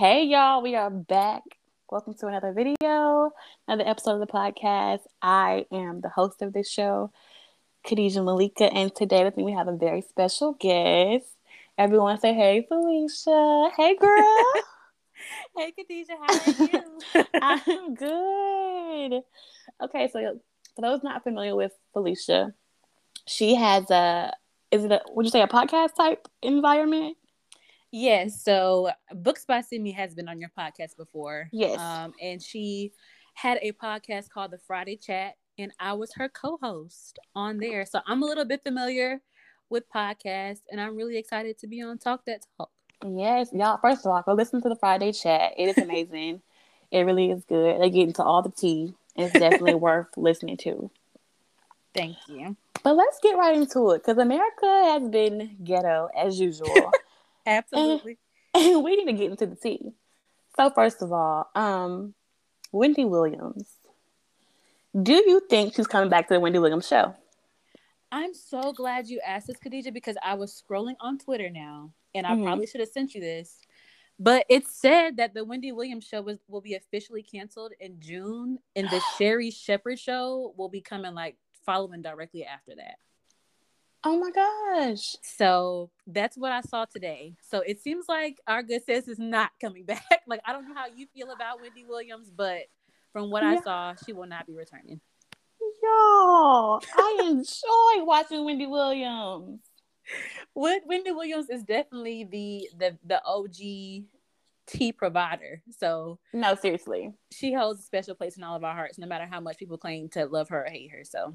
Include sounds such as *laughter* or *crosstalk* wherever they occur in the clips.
Hey y'all, we are back. Welcome to another video, another episode of the podcast. I am the host of this show, Khadijah Malika, and today with me we have a very special guest. Everyone say hey Faleesha. Hey girl. *laughs* hey Khadijah, how are you? *laughs* I'm good. Okay, so for those not familiar with Faleesha, she has a is it a would you say a podcast type environment? Yes. So Books by Simi has been on your podcast before. Yes. Um, and she had a podcast called the Friday Chat, and I was her co-host on there. So I'm a little bit familiar with podcasts, and I'm really excited to be on Talk That Talk. Yes, y'all. First of all, go listen to the Friday Chat. It is amazing. *laughs* it really is good. They get into all the tea. It's definitely *laughs* worth listening to. Thank you. But let's get right into it because America has been ghetto as usual. Absolutely. And, *laughs* and, we need to get into the tea. So first of all, um, Wendy Williams. Do you think she's coming back to the Wendy Williams show? I'm so glad you asked this, Khadijah, because I was scrolling on Twitter now, and I mm-hmm. probably should have sent you this. But it said that the Wendy Williams show was, will be officially canceled in June, and the *gasps* Sherri Shepherd show will be coming like following directly after that. Oh my gosh. So that's what I saw today. So it seems like our good sis is not coming *laughs* back. like I don't know how you feel about Wendy Williams, but from what yeah. I saw, she will not be returning. Yo, I *laughs* enjoy watching Wendy Williams. What Wendy Williams is definitely the the the OG tea provider. So no, seriously, she holds a special place in all of our hearts, no matter how much people claim to love her or hate her. So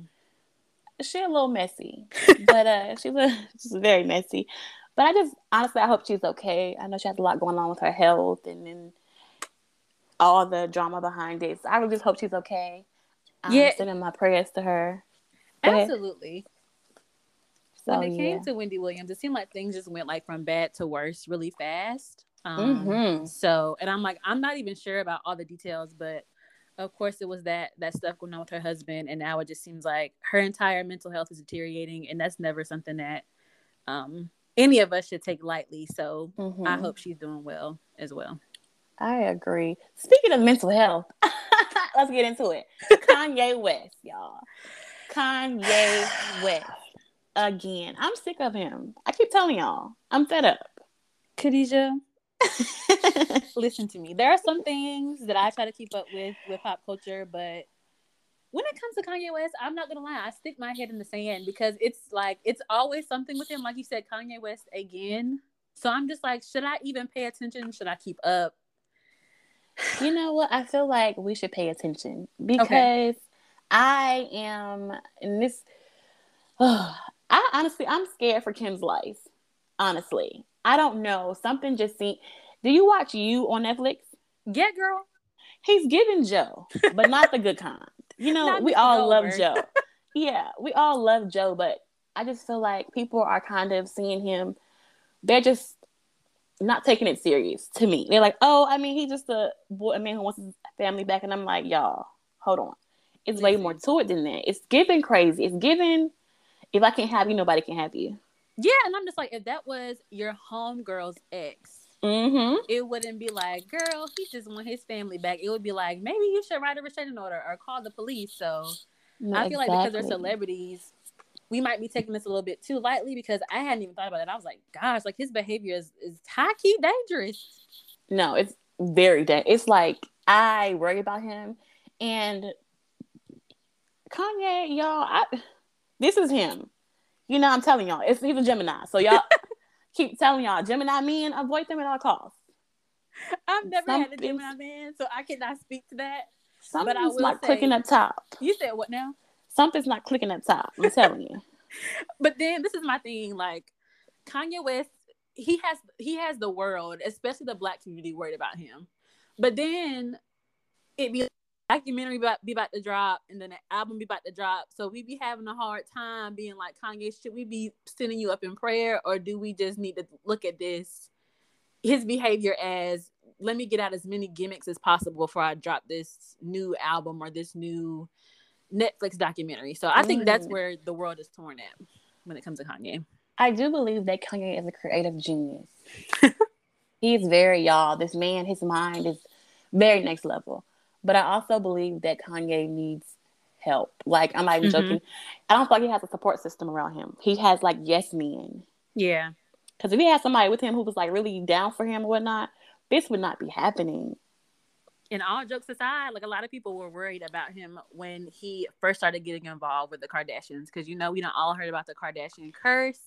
she a little messy, *laughs* but uh, she's a she's very messy. But I just honestly, I hope she's okay. I know she has a lot going on with her health and then all the drama behind it. So I really just hope she's okay. I'm yeah, sending my prayers to her. Absolutely. So, when it came yeah. to Wendy Williams, it seemed like things just went like from bad to worse really fast. Um, mm-hmm. So, and I'm like, I'm not even sure about all the details, but of course it was that that stuff going on with her husband and now it just seems like her entire mental health is deteriorating and that's never something that um any of us should take lightly so mm-hmm. i hope she's doing well as well. I agree. Speaking of mental health *laughs* let's get into it. Kanye west y'all. Kanye west again. I'm sick of him. I keep telling y'all i'm fed up. Khadijah *laughs* listen to me. There are some things that I try to keep up with with pop culture, but when it comes to Kanye West, I'm not gonna lie, I stick my head in the sand because it's like it's always something with him. Like you said, Kanye West again. So I'm just like, should I even pay attention? Should I keep up? You know what? I feel like we should pay attention because okay. I am in this. Oh, *sighs* I honestly, I'm scared for Kim's life. Honestly, I don't know. Something just seemed. Do you watch You on Netflix? Yeah, girl. He's giving Joe, but not the good kind. You know, we all love Joe. *laughs* yeah, we all love Joe, but I just feel like people are kind of seeing him. They're just not taking it serious to me. They're like, oh, I mean, he's just a boy, a man who wants his family back, and I'm like, y'all, hold on. It's way more to it than that. It's giving crazy. It's giving. If I can't have you, nobody can have you. Yeah, and I'm just like, if that was your homegirl's ex, mm-hmm. it wouldn't be like, girl, he just want his family back. It would be like, maybe you should write a restraining order or call the police. So no, I feel exactly. like because they're celebrities, we might be taking this a little bit too lightly because I hadn't even thought about it. I was like, gosh, like his behavior is, is high key dangerous. No, it's very dangerous. It's like I worry about him and Kanye, y'all, I, this is him. You know, I'm telling y'all, it's he's a Gemini. So y'all *laughs* keep telling y'all, Gemini men, avoid them at all costs. I've never had a Gemini man, so I cannot speak to that. Something's but I will not say, clicking up top. You said what now? Something's not clicking up top. I'm telling you. *laughs* But then this is my thing, like Kanye West, he has he has the world, especially the black community, worried about him. But then it be documentary about, be about to drop and then the album be about to drop. So we be having a hard time being like, Kanye, should we be sending you up in prayer or do we just need to look at this, his behavior as let me get out as many gimmicks as possible before I drop this new album or this new Netflix documentary. So I think that's mm. where the world is torn at when it comes to Kanye. I do believe that Kanye is a creative genius. *laughs* He's very y'all. This man, his mind is very next level. But I also believe that Kanye needs help. Like I'm not even mm-hmm. joking. I don't feel like he has a support system around him. He has like yes men. Yeah. Because if he had somebody with him who was like really down for him or whatnot, this would not be happening. And all jokes aside, like a lot of people were worried about him when he first started getting involved with the Kardashians, because you know we don't all heard about the Kardashian curse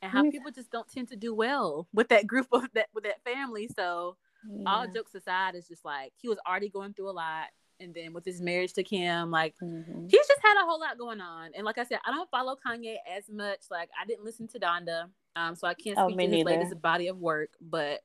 and how people just don't tend to do well with that group of that with that family. So yeah. all jokes aside, it's just like he was already going through a lot and then with his marriage to Kim, like mm-hmm. he's just had a whole lot going on. And like I said, I don't follow Kanye as much. Like I didn't listen to Donda, um, so I can't oh, speak oh, to his latest body of work. But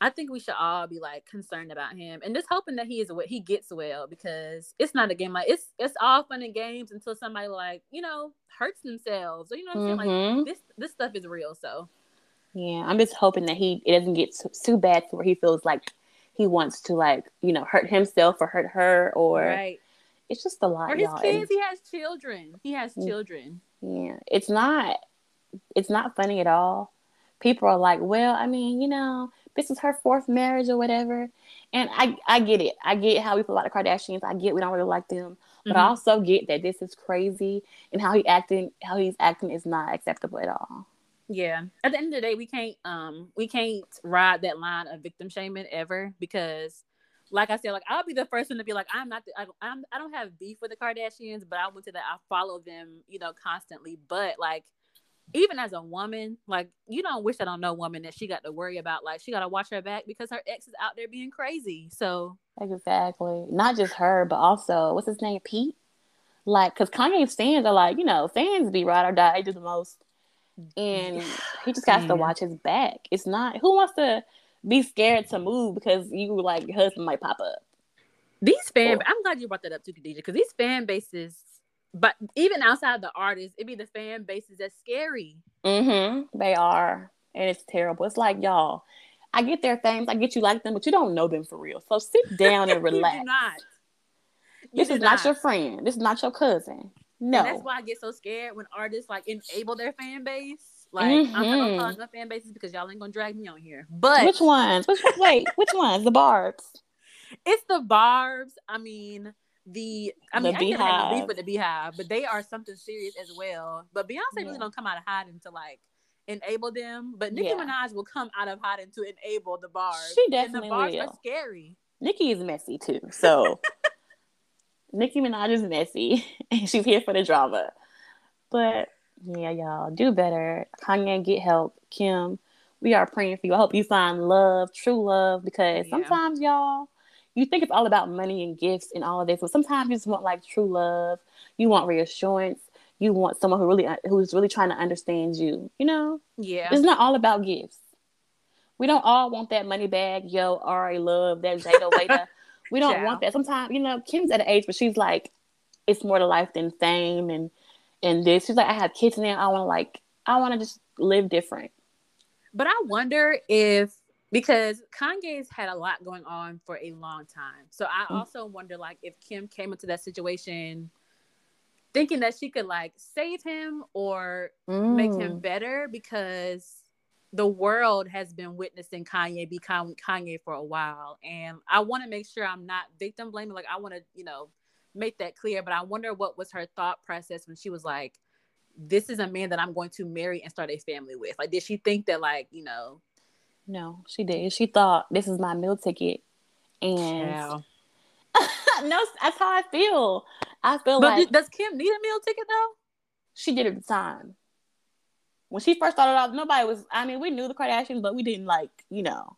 I think we should all be like concerned about him and just hoping that he is what he gets well because it's not a game like it's it's all fun and games until somebody like you know hurts themselves or you know what I'm mm-hmm. saying like mm-hmm. this this stuff is real. So yeah, I'm just hoping that he it doesn't get too, too bad to where he feels like he wants to like you know hurt himself or hurt her or right. it's just a lot. Or his y'all. kids, and, he has children. He has children. Yeah, it's not it's not funny at all. People are like, well, I mean, you know, this is her fourth marriage or whatever. And I, I get it. I get how we feel about the Kardashians. I get we don't really like them, but mm-hmm. I also get that this is crazy and how he acting, how he's acting is not acceptable at all. Yeah. At the end of the day, we can't um we can't ride that line of victim shaming ever because like I said, like I'll be the first one to be like, I'm not, the, I, I'm, I don't have beef with the Kardashians, but I went to that, I follow them, you know, constantly. But like, even as a woman, like you don't wish that on no woman that she got to worry about, like she got to watch her back because her ex is out there being crazy. So exactly, not just her, but also what's his name, Pete. Like, because Kanye's fans are like, you know, fans be ride or die, do the most and he just has to watch his back. It's not who wants to be scared to move because you like your husband might pop up. These fan, I'm glad you brought that up too, Khadijah, because these fan bases, but even outside the artists, it'd be the fan bases that's scary. Mm-hmm. They are, and it's terrible. It's like y'all. I get their things, I get you like them, but you don't know them for real. So sit *laughs* down and relax. not. You this is not. not your friend. This is not your cousin. No, and that's why I get so scared when artists like enable their fan base. Like mm-hmm. I'm not gonna call mm-hmm. fan bases because y'all ain't gonna drag me on here. But which ones? Which wait, which ones? The Barbs. It's the Barbs. I mean the I mean the I have no beef with the BeyHive, but they are something serious as well. But Beyonce yeah. really don't come out of hiding to like enable them. But Nicki yeah. Minaj will come out of hiding to enable the Barbs. She definitely and the Barbs will. are scary. Nicki is messy too, so *laughs* Nicki Minaj is messy *laughs* and she's here for the drama. But yeah, y'all do better. Kanye, get help. Kim, we are praying for you. I hope you find love, true love, because yeah. sometimes y'all, you think it's all about money and gifts and all of this, but sometimes you just want like true love. You want reassurance. You want someone who really uh, who's really trying to understand you. You know? Yeah. It's not all about gifts. We don't all want that money bag, yo, Ari love, that Jada Waiter. *laughs* We don't want that. Sometimes, you know, Kim's at an age where she's like, it's more to life than fame and and this. She's like, I have kids now. I want to like, I want to just live different. But I wonder if because Kanye's had a lot going on for a long time. So I mm. also wonder like if Kim came into that situation thinking that she could like save him or mm. make him mm. better because the world has been witnessing Kanye be Kanye for a while. And I want to make sure I'm not victim blaming. Like, I want to, you know, make that clear. But I wonder what was her thought process when she was like, this is a man that I'm going to marry and start a family with. Like, did she think that, like, you know? No, she did. She thought this is my meal ticket. And *laughs* no, that's how I feel. I feel but like. Does Kim need a meal ticket though? She did at the time when she first started off, nobody was. I mean, we knew the Kardashians, but we didn't like, you know,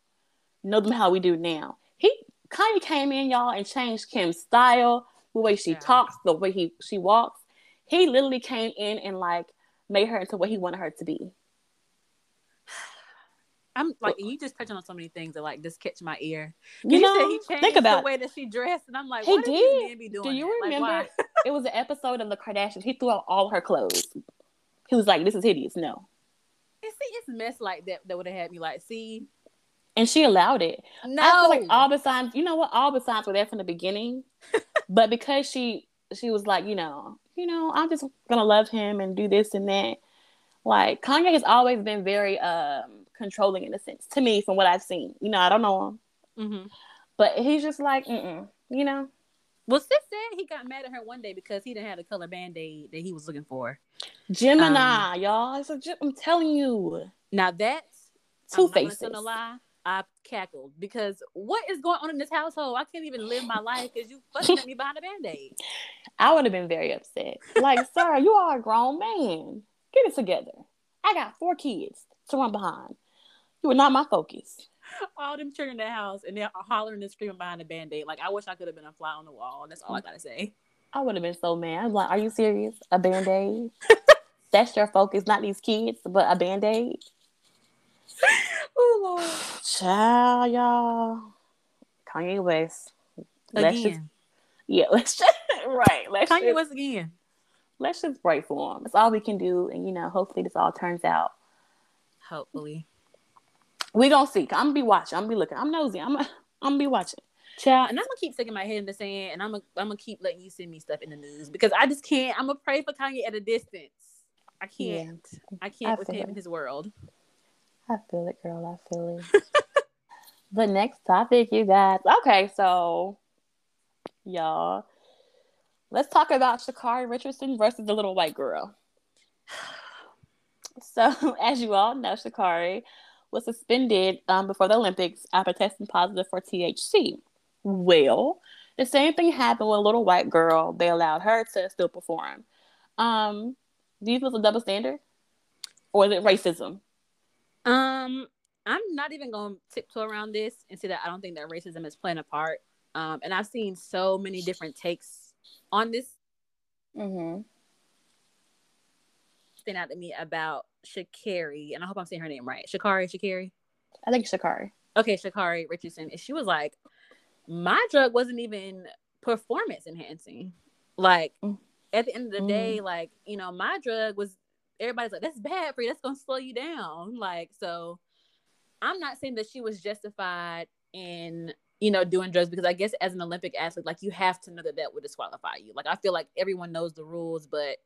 know them how we do now. He Kanye came in, y'all, and changed Kim's style, the way she yeah. talks, the way he she walks. He literally came in and like made her into what he wanted her to be. I'm like, you just touching on so many things that like just catch my ear. You, know, he changed think about the way that she dressed, and I'm like, he did. Do you remember? Like, *laughs* it was an episode of the Kardashians. He threw out all her clothes. He was like, "This is hideous." No. And see, it's mess like that that would have had me like, see. And she allowed it. No, I feel like all the signs. You know what? All the signs were there from the beginning, *laughs* but because she she was like, you know, you know, I'm just gonna love him and do this and that. Like Kanye has always been very um controlling in a sense to me from what I've seen. You know, I don't know him, mm-hmm. but he's just like, you know. Well, Sis said he got mad at her one day because he didn't have the color band aid that he was looking for. Gemini, um, y'all. It's a, I'm telling you. Now that's two faces. Not gonna lie. I cackled because what is going on in this household? I can't even live my life because you fucking at me behind a band aid. *laughs* I would have been very upset. Like, sir, you are a grown man. Get it together. I got four kids to run behind. You are not my focus. *laughs* All them children in the house and they're hollering and screaming behind a band aid. Like, I wish I could have been a fly on the wall. That's all I gotta say. I would have been so mad. I'm like, are you serious? A band aid? *laughs* That's your focus, not these kids, but a band aid. *laughs* oh Lord. *sighs* Child, y'all. Kanye West. Let's again. just yeah, let's just right. Let's Kanye just, West again. Let's just pray for him. It's all we can do, and you know, hopefully this all turns out. Hopefully. We gonna see. I'm gonna be watching. I'm gonna be looking. I'm nosy. I'm gonna, I'm gonna be watching. Child, and I'm gonna keep sticking my head in the sand, and I'm gonna I'm gonna keep letting you send me stuff in the news because I just can't. I'm gonna pray for Kanye at a distance. I can't. Yeah, I can't I with him it. in his world. I feel it, girl. I feel it. *laughs* the next topic, you guys. Okay, so y'all, let's talk about Sha'Carri Richardson versus the little white girl. *sighs* So, *laughs* as you all know, Sha'Carri was suspended um, before the Olympics after testing positive for THC. Well, the same thing happened with a little white girl. They allowed her to still perform. Um, do you feel it's a double standard, or is it racism? Um, I'm not even going to tiptoe around this and say that I don't think that racism is playing a part. Um, and I've seen so many different takes on this. Mm-hmm. Out to me about Sha'Carri, and I hope I'm saying her name right. Sha'Carri, Sha'Carri. I think Sha'Carri. Okay, Sha'Carri Richardson. And she was like, my drug wasn't even performance enhancing. Like mm. at the end of the mm. day, like you know, my drug was everybody's like, that's bad for you. That's gonna slow you down. Like, so I'm not saying that she was justified in, you know, doing drugs because I guess as an Olympic athlete, like you have to know that that would disqualify you. Like I feel like everyone knows the rules, but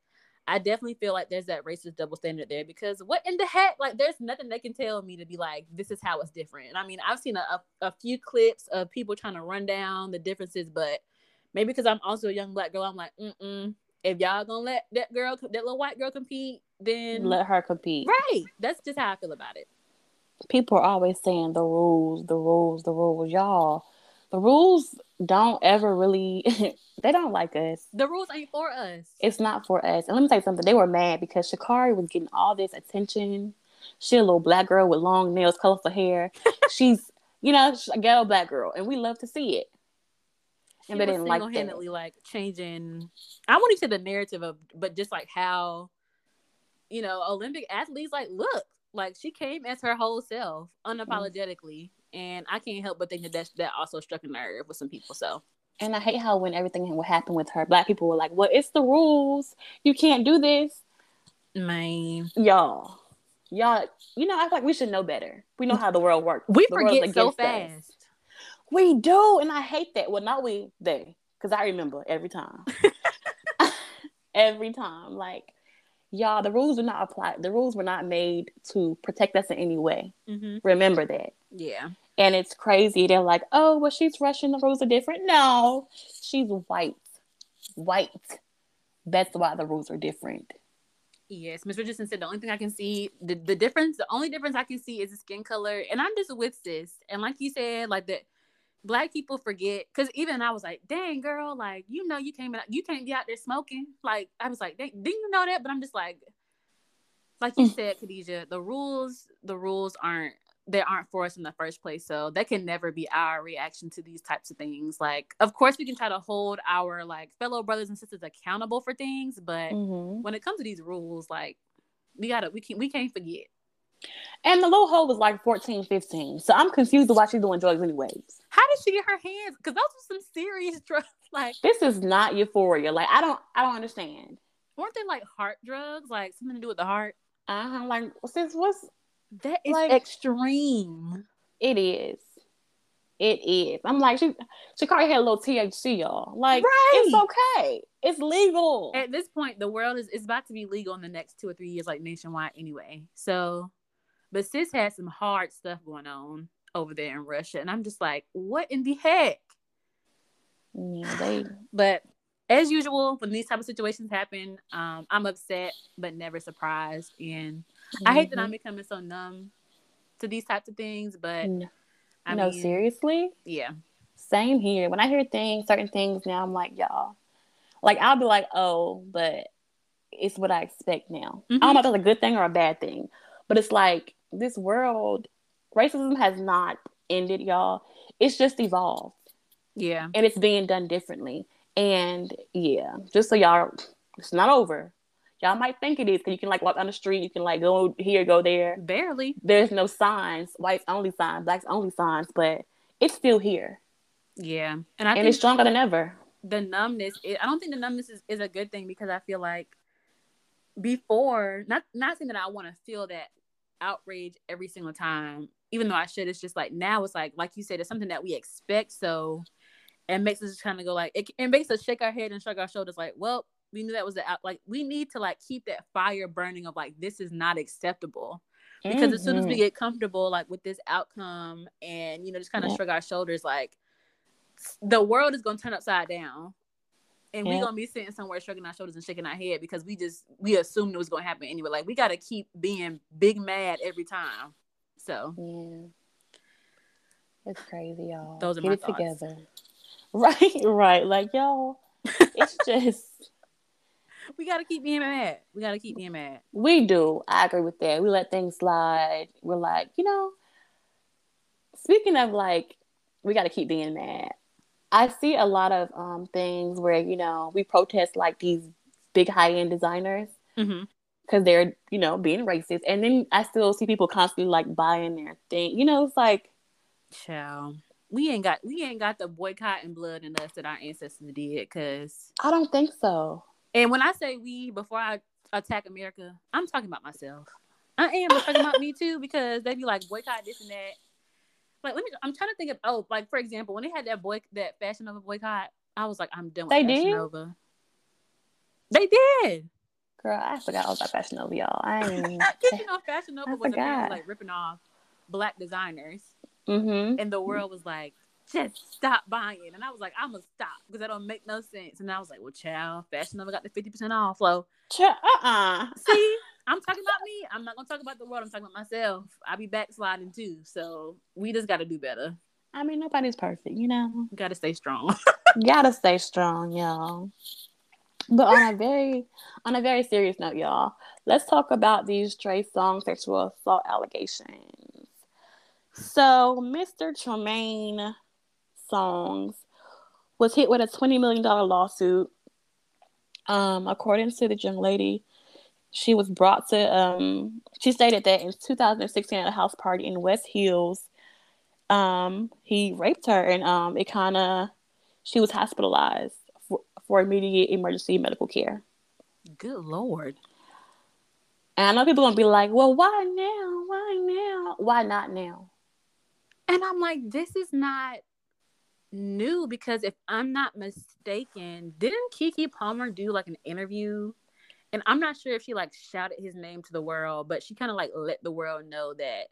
I definitely feel like there's that racist double standard there because what in the heck? Like, there's nothing they can tell me to be like, this is how it's different. And I mean, I've seen a, a, a few clips of people trying to run down the differences, but maybe because I'm also a young black girl, I'm like, mm if y'all gonna let that girl, that little white girl compete, then let her compete. Right. That's just how I feel about it. People are always saying the rules, the rules, the rules. Y'all, the rules don't ever really *laughs* they don't like us. The rules ain't for us. It's not for us. And let me tell you something. They were mad because Sha'Carri was getting all this attention. She a little black girl with long nails, colorful hair. *laughs* She's, you know, a ghetto black girl, and we love to see it and they didn't like handedly like changing. I won't even say the narrative of, but just like how, you know, Olympic athletes like look like she came as her whole self unapologetically, mm-hmm. And I can't help but think that that also struck a nerve with some people. So. And I hate how when everything would happen with her, black people were like, "Well, it's the rules. You can't do this." Man, y'all, y'all, you know, I feel like we should know better. We know how the world works. We the forget so fast. Us. We do, and I hate that. Well, not we, they, because I remember every time. *laughs* *laughs* every time, like y'all, the rules were not applied. The rules were not made to protect us in any way. Mm-hmm. Remember that. Yeah. And it's crazy. They're like, oh, well, she's Russian. The rules are different. No, she's white. White. That's why the rules are different. Yes, Ms. Richardson said the only thing I can see the, the difference, the only difference I can see is the skin color. And I'm just with this. And like you said, like the black people forget because even I was like, dang girl, like you know you came out, you can't be out there smoking. Like I was like, didn't you know that? But I'm just like, like you mm. said, Khadijah, the rules, the rules aren't they aren't for us in the first place. So that can never be our reaction to these types of things. Like, of course, we can try to hold our like fellow brothers and sisters accountable for things, but mm-hmm. when it comes to these rules, like we gotta we can't we can't forget. And the little hoe was like 14, 15. So I'm confused why she's doing drugs anyways. How did she get her hands? Because those were some serious *laughs* drugs. Like this is not euphoria. Like I don't I don't understand. Weren't they like heart drugs? Like something to do with the heart? Uh-huh. Like since what's that is like, extreme. It is. It is. I'm like, she she probably had a little THC, y'all. Like, right. it's okay. It's legal. At this point, the world is is about to be legal in the next two or three years, like nationwide anyway. So But sis has some hard stuff going on over there in Russia, and I'm just like, what in the heck? Yeah, *sighs* they. But as usual, when these type of situations happen, um, I'm upset but never surprised, and mm-hmm. I hate that I'm mm-hmm. becoming so numb to these types of things. But no, I no mean, seriously, yeah, same here. When I hear things, certain things now, I'm like, y'all, like I'll be like, oh, but it's what I expect now. Mm-hmm. I don't know if that's a good thing or a bad thing, but it's like this world, racism has not ended, y'all. It's just evolved. Yeah. And it's being done differently. And yeah, just so y'all, it's not over. Y'all might think it is because you can like walk down the street, you can like go here, go there. Barely. There's no signs, whites only signs, blacks only signs, but it's still here. Yeah, and I and it's stronger than ever. The numbness, it, I don't think the numbness is, is a good thing because I feel like before, not not saying that I want to feel that outrage every single time, even though I should. It's just like now it's like like you said, it's something that we expect. So it makes us kind of go like it, it makes us shake our head and shrug our shoulders like, well, we knew that was the out. Like we need to like keep that fire burning of like this is not acceptable. Because mm-hmm. as soon as we mm-hmm. get comfortable like with this outcome and you know just kind of yeah. shrug our shoulders like the world is gonna turn upside down and yeah. we're gonna be sitting somewhere shrugging our shoulders and shaking our head because we just we assumed it was gonna happen anyway. Like we gotta keep being big mad every time. So yeah. It's crazy, y'all. Those are Get my it thoughts. together. *laughs* Right, right. Like y'all, it's *laughs* just *laughs* we gotta keep being mad. We gotta keep being mad. We do. I agree with that. We let things slide. We're like, you know, speaking of like, we gotta keep being mad. I see a lot of um, things where you know we protest like these big high end designers because mm-hmm. they're you know being racist, and then I still see people constantly like buying their thing. You know, it's like, child, we ain't got we ain't got the boycott and blood in us that our ancestors did. Cause I don't think so. And when I say we, before I attack America, I'm talking about myself. I am talking about me too because they be like boycott this and that like let me I'm trying to think of oh like for example when they had that boy that Fashion Nova boycott I was like I'm done with they Fashion did? Nova. They did. Girl, I forgot all about Fashion Nova, y'all. I *laughs* ain't you know Fashion Nova I was forgot. like ripping off black designers, mm-hmm. and the world was like, just stop buying. And I was like, I'm gonna stop because that don't make no sense. And I was like, well, child, Fashion Nova got the fifty percent off. Flow. Uh uh See, I'm talking about me. I'm not gonna talk about the world. I'm talking about myself. I be backsliding too. So we just got to do better. I mean, nobody's perfect, you know. Got to stay strong. *laughs* Gotta stay strong, y'all. But on a very, on a very serious note, y'all, let's talk about these Trey Songz sexual assault allegations. So, Mr. Tremaine Songz was hit with a twenty million dollar lawsuit. Um, according to the young lady, she was brought to um she stated that in 2016 at a house party in West Hills, um, he raped her and um it kinda she was hospitalized for, for immediate emergency medical care. Good lord. And I know people gonna be like, well, why now? Why now? Why not now? And I'm like, this is not new because if I'm not mistaken, didn't Keke Palmer do like an interview and I'm not sure if she like shouted his name to the world, but she kind of like let the world know that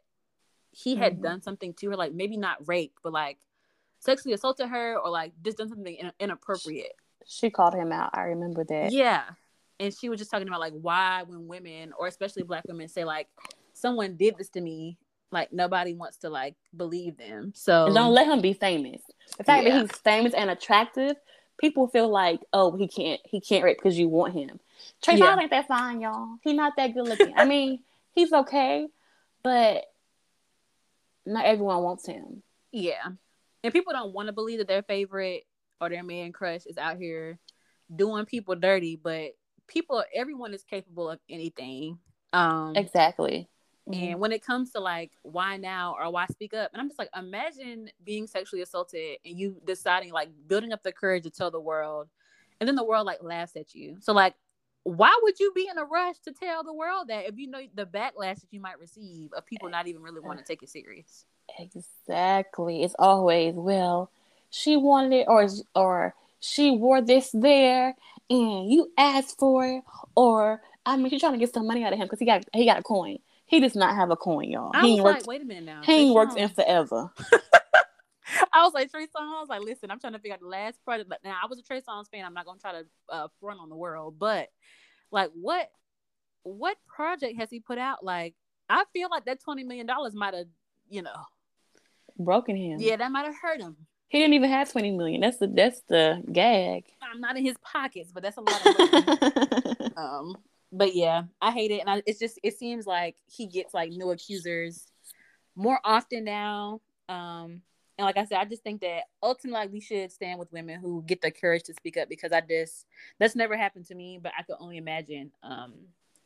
he had mm-hmm. done something to her, like maybe not rape, but like sexually assaulted her or like just done something in- inappropriate. She called him out. I remember that. Yeah. And she was just talking about like why when women or especially black women say like someone did this to me, like nobody wants to like believe them. So and don't let him be famous. The fact yeah. that he's famous and attractive, people feel like, oh, he can't he can't rape because you want him. Trey yeah. ain't that fine, y'all. He's not that good looking. I mean, *laughs* he's okay, but not everyone wants him. Yeah. And people don't want to believe that their favorite or their man crush is out here doing people dirty, but people everyone is capable of anything. Um Exactly. Mm-hmm. And when it comes to like why now or why speak up, and I'm just like, imagine being sexually assaulted and you deciding like building up the courage to tell the world, and then the world like laughs at you. So like why would you be in a rush to tell the world that if you know the backlash that you might receive of people not even really want to take it serious? Exactly. It's always well, she wanted it, or or she wore this there, and you asked for it, or I mean, she's trying to get some money out of him because he got he got a coin. He does not have a coin, y'all. I he was works, like, wait a minute now. He Trey works in forever. *laughs* I was like Trey Songz. I was like, listen, I'm trying to figure out the last project. But now I was a Trey Songz fan. I'm not gonna try to uh, front on the world, but like, what what project has he put out? Like, I feel like that twenty million dollars might have, you know, Broken him. yeah, that might have hurt him. He didn't even have twenty million. That's the that's the gag. I'm not in his pockets, but that's a lot of *laughs* money. um, but yeah, I hate it, and I, it's just it seems like he gets like new accusers more often now. Um, and like I said, I just think that ultimately we should stand with women who get the courage to speak up because I just that's never happened to me, but I could only imagine um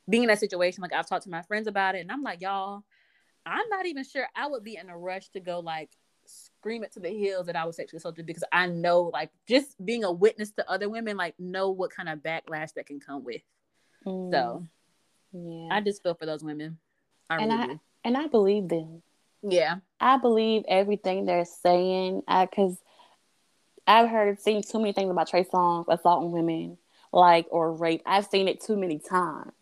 being in that situation. Like I've talked to my friends about it, and I'm like, y'all, I'm not even sure I would be in a rush to go like scream it to the hills that I was sexually assaulted because I know like just being a witness to other women, like know what kind of backlash that can come with. Mm, So yeah, I just feel for those women. I and really I do. and I believe them. Yeah. I believe everything they're saying. I because I've heard seen too many things about Trey Songz assaulting women, like or rape. I've seen it too many times,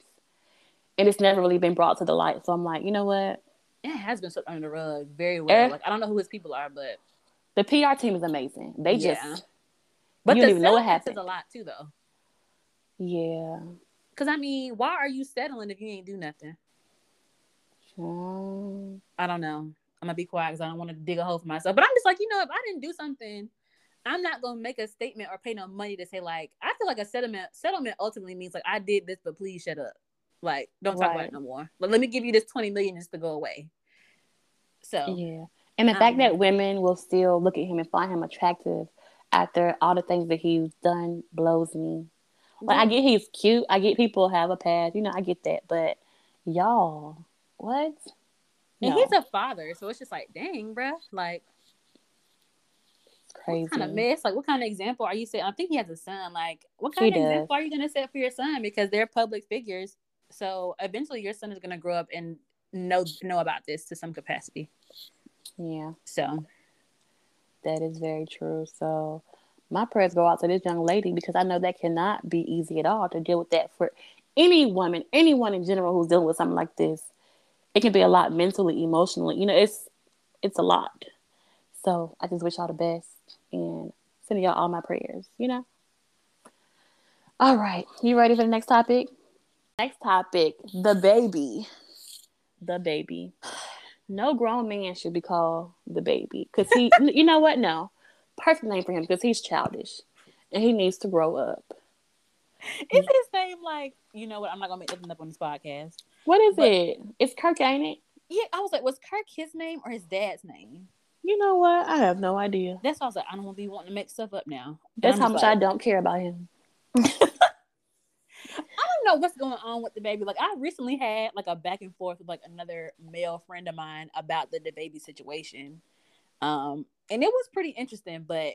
and it's never really been brought to the light. So I'm like, you know what? It has been swept under the rug very well. Like I don't know who his people are, but The PR team is amazing. They Yeah. just, but You don't even know what happened. is a lot too though. yeah. Cause I mean, why are you settling if you ain't do nothing? I don't know. I'm gonna be quiet because I don't want to dig a hole for myself. But I'm just like, you know, if I didn't do something, I'm not gonna make a statement or pay no money to say like I feel like a settlement settlement ultimately means like I did this, but please shut up. Like, don't talk about it no more. But let me give you this 20 million just to go away. So yeah. And the fact Um, that women will still look at him and find him attractive after all the things that he's done blows me. Like I mm-hmm. get he's cute. I get people have a past. You know, I get that. But y'all, what? and No, he's a father, so it's just like, dang, bruh. Like it's crazy. what kind of mess? Like, what kind of example are you setting? I think he has a son. Like, what He kind of does. example are you gonna set for your son? Because they're public figures. So eventually, your son is gonna grow up and know know about this to some capacity. Yeah, So that is very true. So my prayers go out to this young lady because I know that cannot be easy at all to deal with that for any woman, anyone in general who's dealing with something like this. It can be a lot mentally, emotionally. You know, it's it's a lot. So I just wish y'all the best and sending y'all all my prayers, you know? All right. You ready for the next topic? Next topic, the baby. The baby. *sighs* No grown man should be called the baby. Cause he you know what? No. Perfect name for him because he's childish and he needs to grow up. is his name like you know what? I'm not gonna make nothing up on this podcast. What is But- it? It's Kirk, ain't it? Yeah, I was like, was Kirk his name or his dad's name? You know what? I have no idea. That's why I was like, I don't want to be wanting to make stuff up now. That's how much like, I don't care about him. *laughs* I don't know what's going on with the baby. Like I recently had like a back and forth with like another male friend of mine about the, the baby situation. Um and it was pretty interesting, but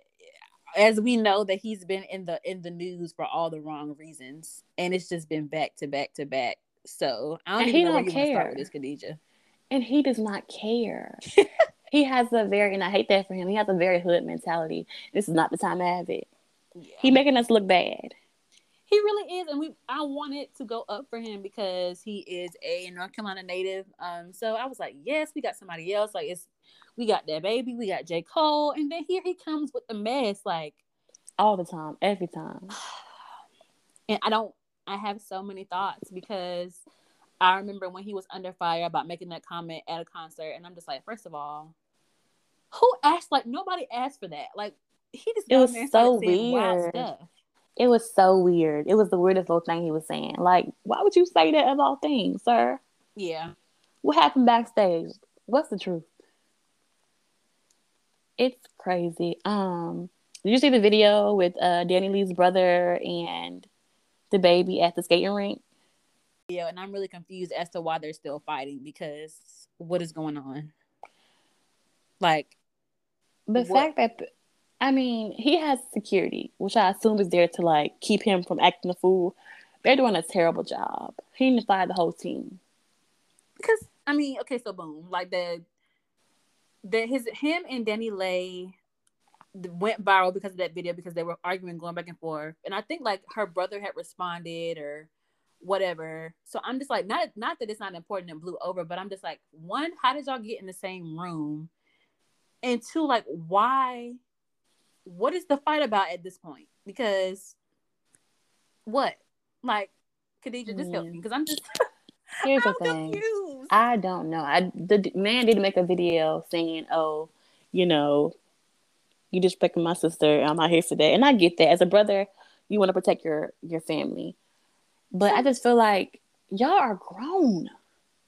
as we know that he's been in the in the news for all the wrong reasons and it's just been back to back to back. So I don't And even he know where don't you want to start care. with this, Khadijah. And he does not care. *laughs* he has a very, and I hate that for him. He has a very hood mentality. This is not the time to have it. Yeah. He making us look bad. He really is, and we I wanted to go up for him because he is a North Carolina native. Um, so I was like, yes, we got somebody else. Like it's we got that baby, we got J. Cole, and then here he comes with the mess. Like, All the time, every time. *sighs* and I don't I have so many thoughts because I remember when he was under fire about making that comment at a concert, and I'm just like, first of all, who asked? Like nobody asked for that. Like he just It was in there and so weird. stuff. It was so weird. It was the weirdest little thing he was saying. Like, why would you say that of all things, sir? Yeah. What happened backstage? What's the truth? It's crazy. Um, did you see the video with uh DaniLeigh's brother and DaBaby at the skating rink? Yeah, and I'm really confused as to why they're still fighting because what is going on? Like, The What? fact that I mean, he has security, which I assume is there to like keep him from acting a fool. They're doing a terrible job. He to fire the whole team. because I mean, okay, so boom, like the the his him and DaniLeigh went viral because of that video because they were arguing, going back and forth, and I think like her brother had responded or whatever. So I'm just like, not not that it's not important and blew over, but I'm just like, one, how did y'all get in the same room? And two, like, why? What is the fight about at this point? Because what? Like, Khadijah, just help me because I'm just. *laughs* Here's the thing. Confused. I don't know. I the man did make a video saying, "Oh, you know, you disrespecting my sister. I'm not here for that." And I get that. As a brother, you want to protect your your family, but I just feel like y'all are grown.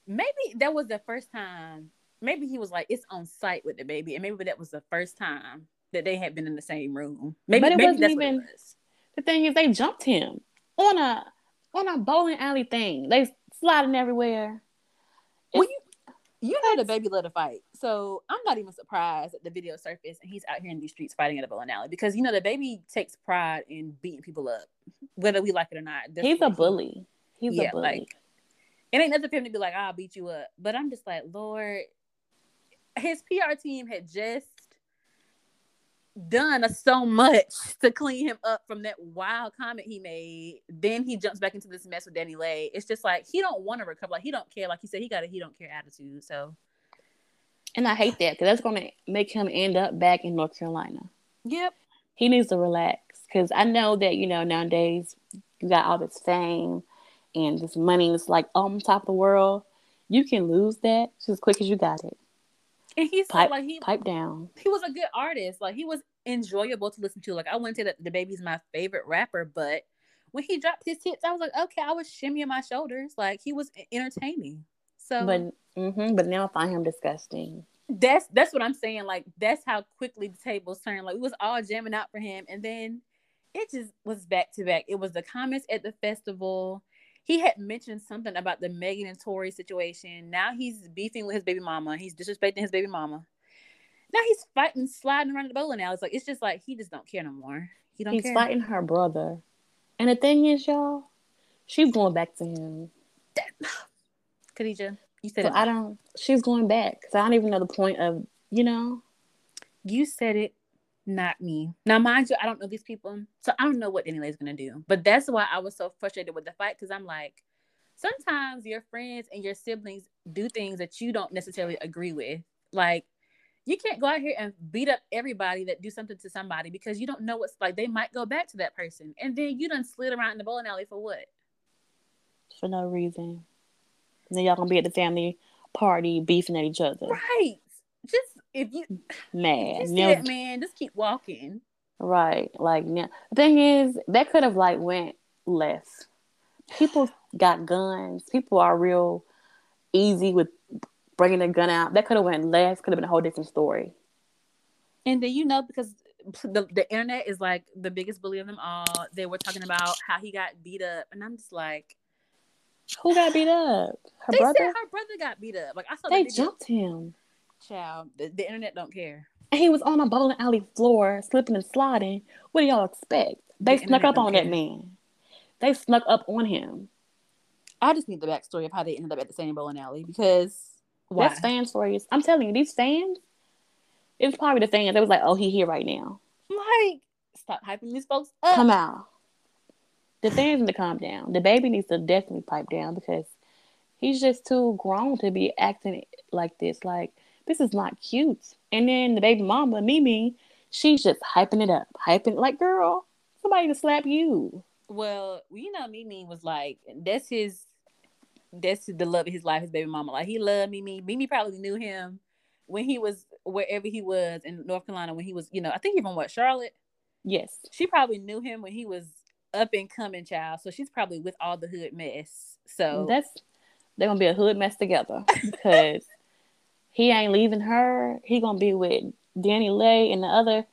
Maybe that was the first time. Maybe he was like, "It's on site with DaBaby," and maybe that was the first time that they had been in the same room. Maybe, but it maybe wasn't even. It was. The thing is, they jumped him on a on a bowling alley thing. They sliding everywhere. Well, you, you know DaBaby let a fight, so I'm not even surprised that the video surfaced and he's out here in these streets fighting at a bowling alley because you know DaBaby takes pride in beating people up, whether we like it or not. He's a bully. He's yeah, a bully. Like, it ain't nothing for him to be like, "I'll beat you up," but I'm just like, Lord, his PR team had just done so much *laughs* to clean him up from that wild comment he made. Then he jumps back into this mess with DaniLeigh. It's just like he don't want to recover. Like he don't care. Like he said, he got a he don't care attitude. So, and I hate that because that's going to make him end up back in North Carolina. Yep. He needs to relax because I know that you know nowadays you got all this fame and this money is like oh, on top of the world. You can lose that just as quick as you got it. And he's pipe, like he pipe down. He was a good artist. Like he was enjoyable to listen to. Like I wouldn't say that DaBaby's my favorite rapper, but when he dropped his hits, I was like, okay, I was shimmying my shoulders. Like he was entertaining. So, but mm-hmm, but now I find him disgusting. That's that's what I'm saying. Like that's how quickly the tables turned. Like we was all jamming out for him, and then it just was back to back. It was the comments at the festival he had mentioned something about the Megan and Tory situation. Now he's beefing with his baby mama. He's disrespecting his baby mama. Now he's fighting, sliding around the bowling alley. It's like it's just like he just don't care no more. He don't. He's care. fighting her brother, and the thing is, y'all, she's going back to him. *sighs* Khadijah, you said so it. I don't. She's going back because I don't even know the point of you know. You said it not me. Now, mind you, I don't know these people, so I don't know what DaniLeigh is gonna do. But that's why I was so frustrated with the fight because I'm like, sometimes your friends and your siblings do things that you don't necessarily agree with. Like, you can't go out here and beat up everybody that do something to somebody because you don't know what's like. They might go back to that person, and then you done slid around in the bowling alley for what? For no reason. And then y'all gonna be at the family party beefing at each other. Right. Just if you mad, just it, man, just keep walking. Right. Like now, the thing is, that could have like went less. People got guns. People are real easy with bringing a gun out. That could have went less. Could have been a whole different story. And then you know because the the internet is like the biggest bully of them all. They were talking about how he got beat up, and I'm just like, who got beat up? Her they brother. Said her brother got beat up. Like I saw they jumped him. Child, the, the internet don't care. And he was on a bowling alley floor, slipping and sliding. What do y'all expect? They the snuck up on care. that man. They snuck up on him. I just need the backstory of how they ended up at the same bowling alley because why? That's fan stories. I'm telling you, these fans, it was probably the fans. It was like, oh, he here right now. Like, stop hyping these folks up. Come out. The fans need to calm down. DaBaby needs to definitely pipe down because he's just too grown to be acting like this. Like, this is not cute. And then the baby mama, Mimi, she's just hyping it up, hyping like, girl, somebody to slap you. Well, you know, Mimi was like, that's his, that's the love of his life, his baby mama. Like he loved Mimi. Mimi probably knew him when he was wherever he was in North Carolina. When he was, you know, I think even what Charlotte. Yes, she probably knew him when he was up and coming child. So she's probably with all the hood mess. So that's they're gonna be a hood mess together *laughs* because he ain't leaving her. He gonna be with DaniLeigh and the other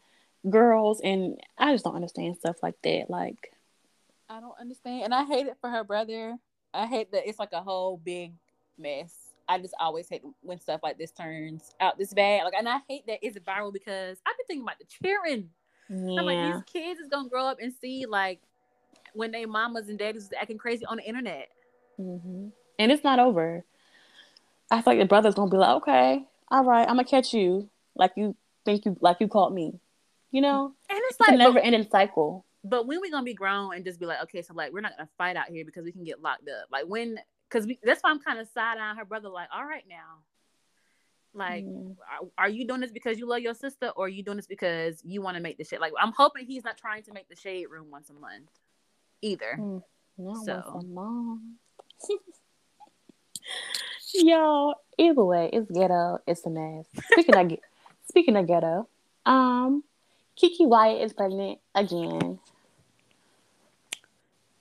girls, and I just don't understand stuff like that. Like, I don't understand, and I hate it for her brother. I hate that it's like a whole big mess. I just always hate when stuff like this turns out this bad. Like, and I hate that it's viral because I've been thinking about the cheering. Yeah. I'm like, these kids is gonna grow up and see like when they mamas and daddies acting crazy on the internet. Mm-hmm. And it's not over. I feel like the brother's gonna be like, okay, all right, I'm gonna catch you like you think you like you caught me, you know. And it's like a never ending cycle. but when we gonna be grown and just be like, okay, so like we're not gonna fight out here because we can get locked up. Like when, because that's why I'm kind of side on her brother. Like, all right now, like, mm. are, are, you doing this because you love your sister, or are you doing this because you want to make the shit? Like, I'm hoping he's not trying to make the shade room once a month, either. Mm, so, *laughs* Yo, either way, it's ghetto. It's a mess. Speaking of speaking of ghetto, um, KeKe Wyatt is pregnant again.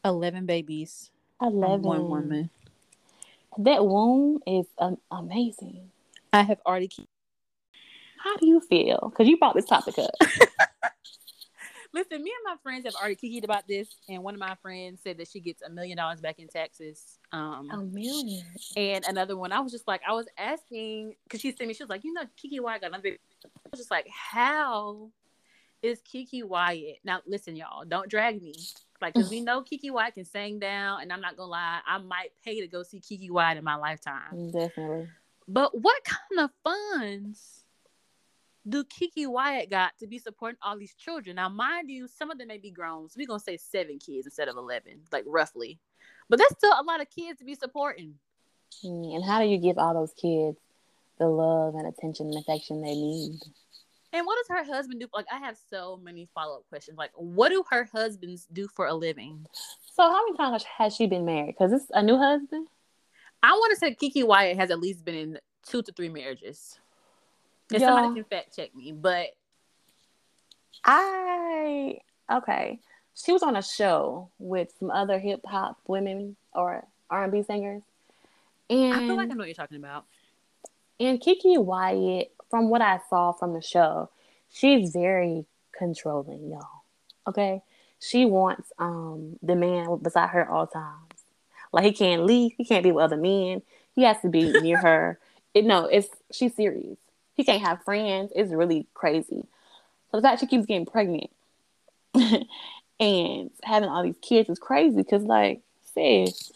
Eleven babies. Eleven. One woman. That womb is um, amazing. I have already. How do you feel? Because you brought this topic up. *laughs* Listen, me and my friends have already kikied about this, and one of my friends said that she gets a million dollars back in taxes. Um, a million. And another one, I was just like, I was asking because she sent me, she was like, you know, KeKe Wyatt got another. I was just like, how is KeKe Wyatt? Now, listen, y'all, don't drag me. Like, because we *sighs* know KeKe Wyatt can sing down, and I'm not gonna lie, I might pay to go see KeKe Wyatt in my lifetime. Definitely. But what kind of funds do KeKe Wyatt got to be supporting all these children? Now, mind you, some of them may be grown, so we're gonna say seven kids instead of eleven, like roughly. But that's still a lot of kids to be supporting. And how do you give all those kids the love and attention and affection they need? And what does her husband do? Like, I have so many follow up questions. Like, what do her husbands do for a living? So, how many times has she been married? Because it's a new husband. I want to say KeKe Wyatt has at least been in two to three marriages. If yeah. somebody can fact check me, but I okay. She was on a show with some other hip hop women or R and B singers, and I feel like I know what you're talking about. And KeKe Wyatt from what I saw from the show, she's very controlling, y'all. Okay, she wants um the man beside her all times. Like he can't leave, he can't be with other men. He has to be near *laughs* her. It, no, it's she's serious. He can't have friends. It's really crazy. So the fact she keeps getting pregnant *laughs* and having all these kids is crazy because, like, sis,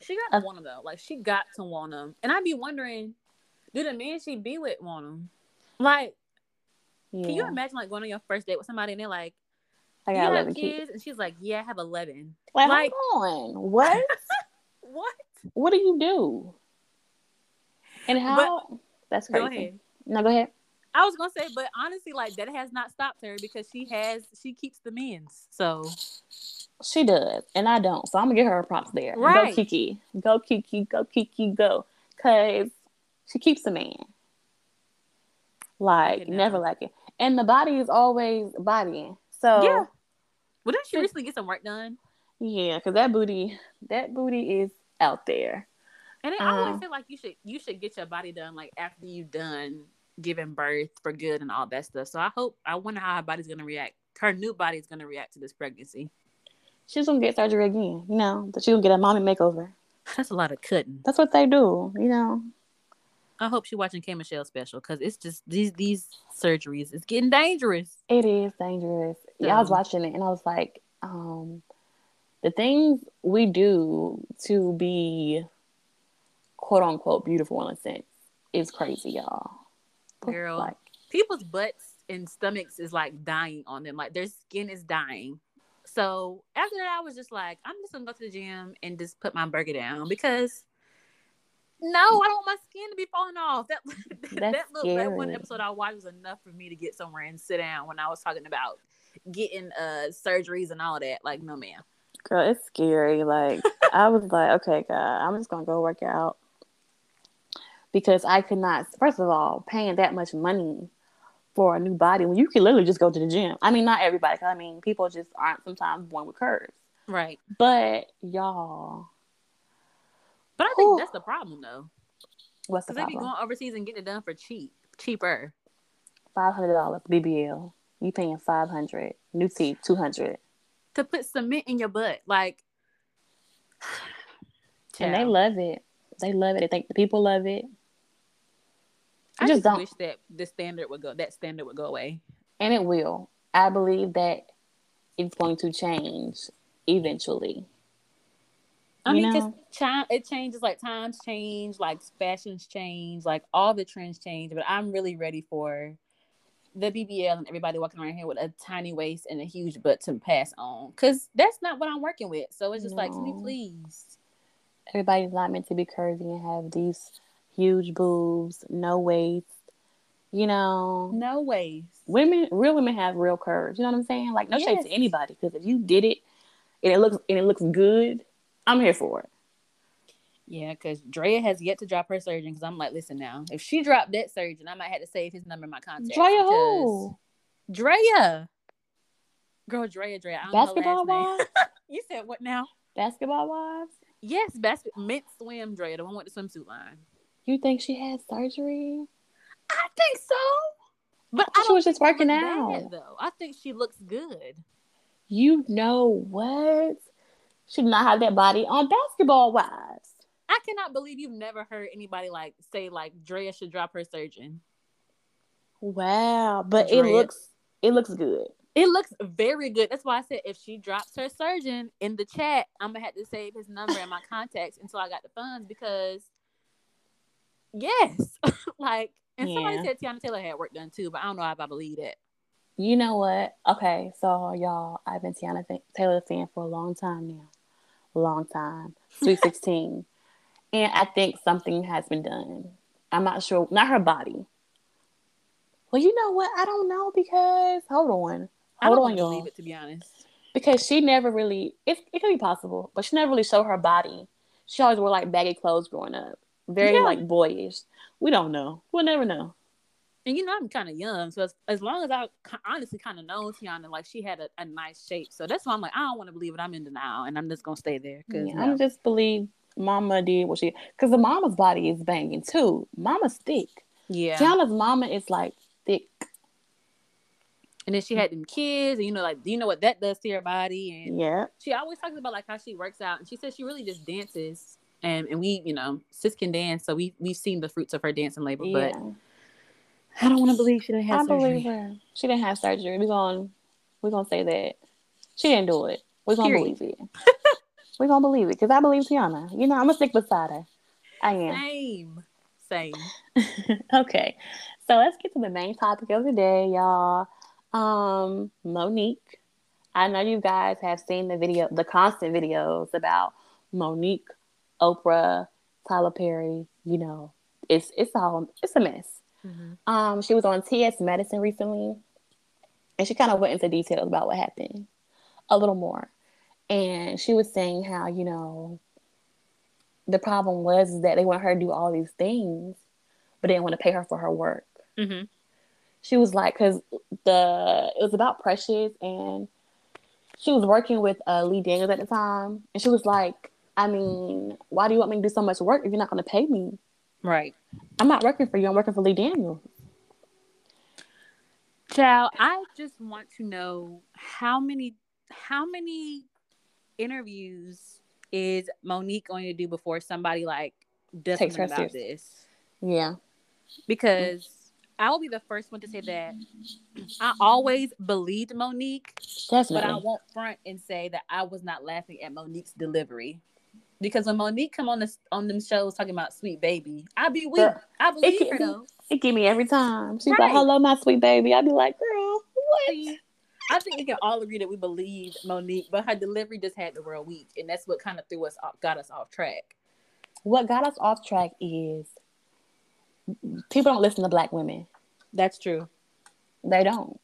she got uh, to want them though. Like she got to want them, and I'd be wondering, do the men she be with want them? Like, yeah. can you imagine like going on your first date with somebody and they're like, I got 11 kids? kids? And she's like, Yeah, I have 11. Like, like hold on. What? *laughs* what? What do you do? And how? But, that's crazy. No, go ahead. I was gonna say, but honestly, like that has not stopped her because she has she keeps the men's. So she does, and I don't. So I'm gonna give her a props there. Right. Go KeKe, Go KeKe, Go KeKe, Go. Cause she keeps the man. Like never like it. And the body is always bodying. So yeah. Well, didn't she recently get some work done? Yeah, because that booty, that booty is out there. And I always um, feel like you should you should get your body done like after you've done giving birth for good and all that stuff. So I hope I wonder how her body's gonna react. Her new body's gonna react to this pregnancy. She's gonna get surgery again, you know, but she's gonna get a mommy makeover. That's a lot of cutting. That's what they do, you know. I hope she's watching K Michelle special because it's just these these surgeries. It's getting dangerous. It is dangerous. Yeah, I was watching it and I was like, um, the things we do to be quote unquote beautiful in a sense is crazy, y'all. Girl, like people's butts and stomachs is like dying on them. Like their skin is dying. So after that, I was just like, I'm just gonna go to the gym and just put my burger down because no, I don't want my skin to be falling off. That *laughs* that little that one episode I watched was enough for me to get somewhere and sit down when I was talking about getting uh surgeries and all that. Like, no, ma'am. Girl, it's scary. Like, *laughs* I was like, okay, God, I'm just gonna go work out because I could not. First of all, paying that much money for a new body when you can literally just go to the gym. I mean, not everybody. I mean, people just aren't sometimes born with curves. Right. But y'all. But I think whew. that's the problem, though. What's the problem? Because they be going overseas and getting it done for cheap, cheaper. Five hundred dollars BBL. You paying five hundred. New teeth two hundred. To put cement in your butt, like. *sighs* and they love it. They love it. They think the people love it. I just, don't wish that the standard would go. That standard would go away, and it will. I believe that it's going to change eventually. I you mean, because time it changes like times change, like fashions change, like all the trends change. But I'm really ready for the BBL and everybody walking around here with a tiny waist and a huge butt to pass on because that's not what I'm working with. So it's just no. like, can you please? Everybody's not meant to be curvy and have these huge boobs, no waist. You know, no waist. Women, real women have real curves. You know what I'm saying? Like no yes. shape to anybody because if you did it and it looks and it looks good, I'm here for it. Yeah, because Drea has yet to drop her surgeon. Because I'm like, listen now, if she dropped that surgeon, I might have to save his number in my contact. Drea who? Drea. Girl, Drea, Drea. Basketball wives? *laughs* you said what now? Basketball wives? Yes, basket mint swim Drea, the one with the swimsuit line. You think she had surgery? I think so. But I, I she was just working out. Though. I think she looks good. You know what? She did not have that body on basketball wives. I cannot believe you've never heard anybody like say like Drea should drop her surgeon. Wow, but Drea. it looks it looks good. It looks very good. That's why I said if she drops her surgeon in the chat, I'm gonna have to save his number and my contacts until I got the funds because yes, *laughs* like and yeah. somebody said Teyana Taylor had work done too, but I don't know if I believe it. You know what? Okay, so y'all, I've been Teyana Taylor fan for a long time now, long time. Sweet *laughs* sixteen. And I think something has been done. I'm not sure, not her body. Well, you know what? I don't know because hold on. Hold on, y'all. Believe it to be honest. Because she never really it, it could be possible, but she never really showed her body. She always wore like baggy clothes growing up. Very yeah. like boyish. We don't know. We'll never know. And you know, I'm kind of young, so as, as long as I honestly kind of know Teyana, like she had a, a, nice shape, so that's why I'm like, I don't want to believe it. I'm in denial, and I'm just gonna stay there. Cause yeah, no. I'm just believe mama did what she because the mama's body is banging too. Mama's thick. Yeah. Teyana's mama is like thick. And then she had them kids, and you know, like do you know what that does to your body. And yeah, she always talks about like how she works out, and she says she really just dances. And and we, you know, sis can dance, so we we've seen the fruits of her dancing labor. Yeah. But I don't want to believe she didn't have I surgery. believe her. She didn't have surgery. We're gonna we're gonna say that she didn't do it. We're gonna Period. believe it. *laughs* We're gonna believe it because I believe Teyana You know, I'm gonna stick beside her. I am. Same. Same. *laughs* okay. So let's get to the main topic of the day, y'all. Um, Monique. I know you guys have seen the video, the constant videos about Monique, Oprah, Tyler Perry. You know, it's it's all it's a mess. Mm-hmm. Um, she was on TS Madison recently, and she kind of went into details about what happened a little more and she was saying how you know the problem was that they want her to do all these things but they didn't want to pay her for her work mm-hmm. she was like because the it was about precious and she was working with uh, lee daniels at the time and she was like i mean why do you want me to do so much work if you're not going to pay me right i'm not working for you i'm working for lee daniels child i just want to know how many how many interviews is Monique going to do before somebody like does Takes something about this? Yeah, because I will be the first one to say that I always believed Monique, Definitely. but I won't front and say that I was not laughing at Monique's delivery. Because when Monique come on this on them shows talking about sweet baby, I be weak. I believe it, her though. It give me every time. She's right. like, "Hello, my sweet baby." I be like, "Girl, what?" I think we can all agree that we believe Monique, but her delivery just had the world weak, and that's what kind of threw us off, got us off track. What got us off track is people don't listen to black women. That's true. They don't.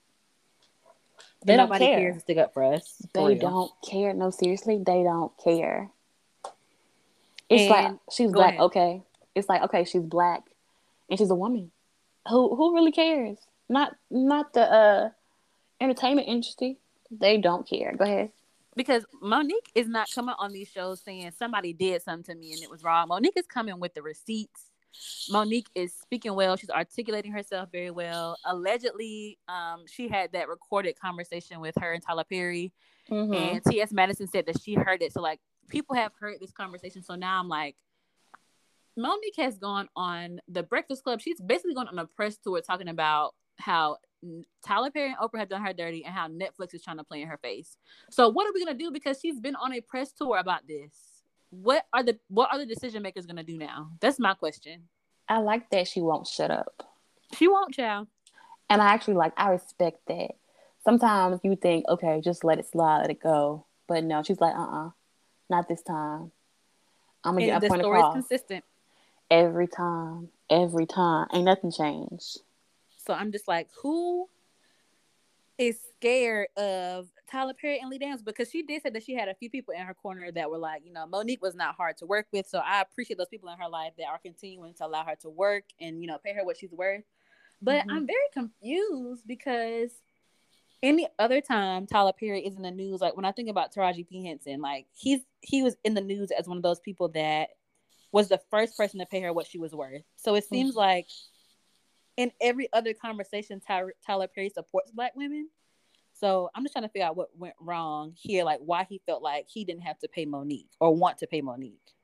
They don't care. cares to stick up for us. They don't care. No, seriously, they don't care. It's and like she's black. Ahead. Okay, it's like okay, she's black, and she's a woman. Who who really cares? Not not the uh entertainment industry, they don't care. Go ahead. Because Monique is not coming on these shows saying somebody did something to me and it was wrong. Monique is coming with the receipts. Monique is speaking well. She's articulating herself very well. Allegedly, um, she had that recorded conversation with her and Tyler Perry. Mm-hmm. And T.S. Madison said that she heard it. So, like, people have heard this conversation. So now I'm like, Monique has gone on the Breakfast Club. She's basically gone on a press tour talking about how Tyler Perry and Oprah have done her dirty and how Netflix is trying to play in her face. So what are we gonna do? Because she's been on a press tour about this. What are the what are the decision makers gonna do now? That's my question. I like that she won't shut up. She won't, child. And I actually like I respect that. Sometimes you think, okay, just let it slide, let it go. But no, she's like, uh uh-uh, uh not this time. I'm gonna and get a point across. consistent. Every time. Every time. Ain't nothing changed. So I'm just like, who is scared of Tyler Perry and Lee Daniels because she did say that she had a few people in her corner that were like, you know, Monique was not hard to work with. So I appreciate those people in her life that are continuing to allow her to work and, you know, pay her what she's worth. But mm-hmm. I'm very confused because any other time Tyler Perry is in the news, like when I think about Taraji P. Henson, like he's he was in the news as one of those people that was the first person to pay her what she was worth. So it seems mm-hmm. like in every other conversation, Tyler, Tyler Perry supports black women. So I'm just trying to figure out what went wrong here, like why he felt like he didn't have to pay Monique or want to pay Monique.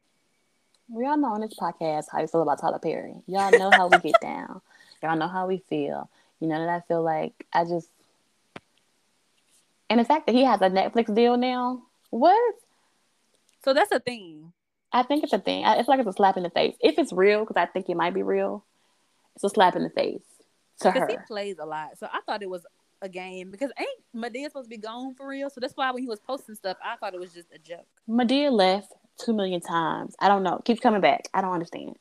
We all know on this podcast how you feel about Tyler Perry. Y'all know how we get *laughs* down. Y'all know how we feel. You know that I feel like I just and the fact that he has a Netflix deal now. What? So that's a thing. I think it's a thing. It's like it's a slap in the face. If it's real, because I think it might be real, it's a slap in the face to her. He plays a lot, so I thought it was a game because ain't Madea supposed to be gone for real? So that's why when he was posting stuff, I thought it was just a joke. Madea left two million times. I don't know. Keeps coming back. I don't understand.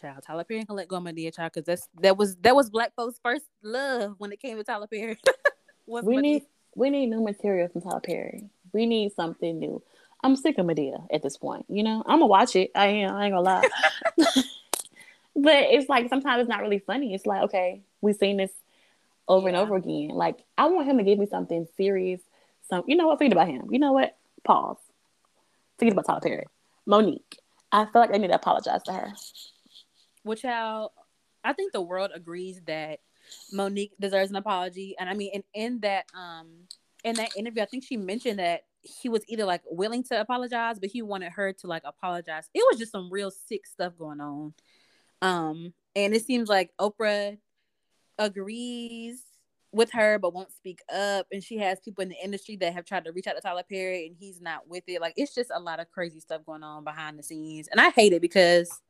Child, Tyler Perry can let go of Madea, child, because that's that was that was black folks' first love when it came to Tyler Perry. *laughs* we need we need new material from Tyler Perry. We need something new. I'm sick of Madea at this point. You know, I'm gonna watch it. I am. I ain't gonna lie. *laughs* *laughs* but it's like sometimes it's not really funny. It's like okay, we've seen this over yeah. and over again. Like I want him to give me something serious. Some, you know what? Forget about him. You know what? Pause. Forget about Tyler Perry. Monique. I feel like I need to apologize to her. Which how I think the world agrees that Monique deserves an apology. And I mean, in, in that um in that interview, I think she mentioned that he was either like willing to apologize, but he wanted her to like apologize. It was just some real sick stuff going on. Um, and it seems like Oprah agrees with her but won't speak up and she has people in the industry that have tried to reach out to Tyler Perry and he's not with it like it's just a lot of crazy stuff going on behind the scenes and I hate it because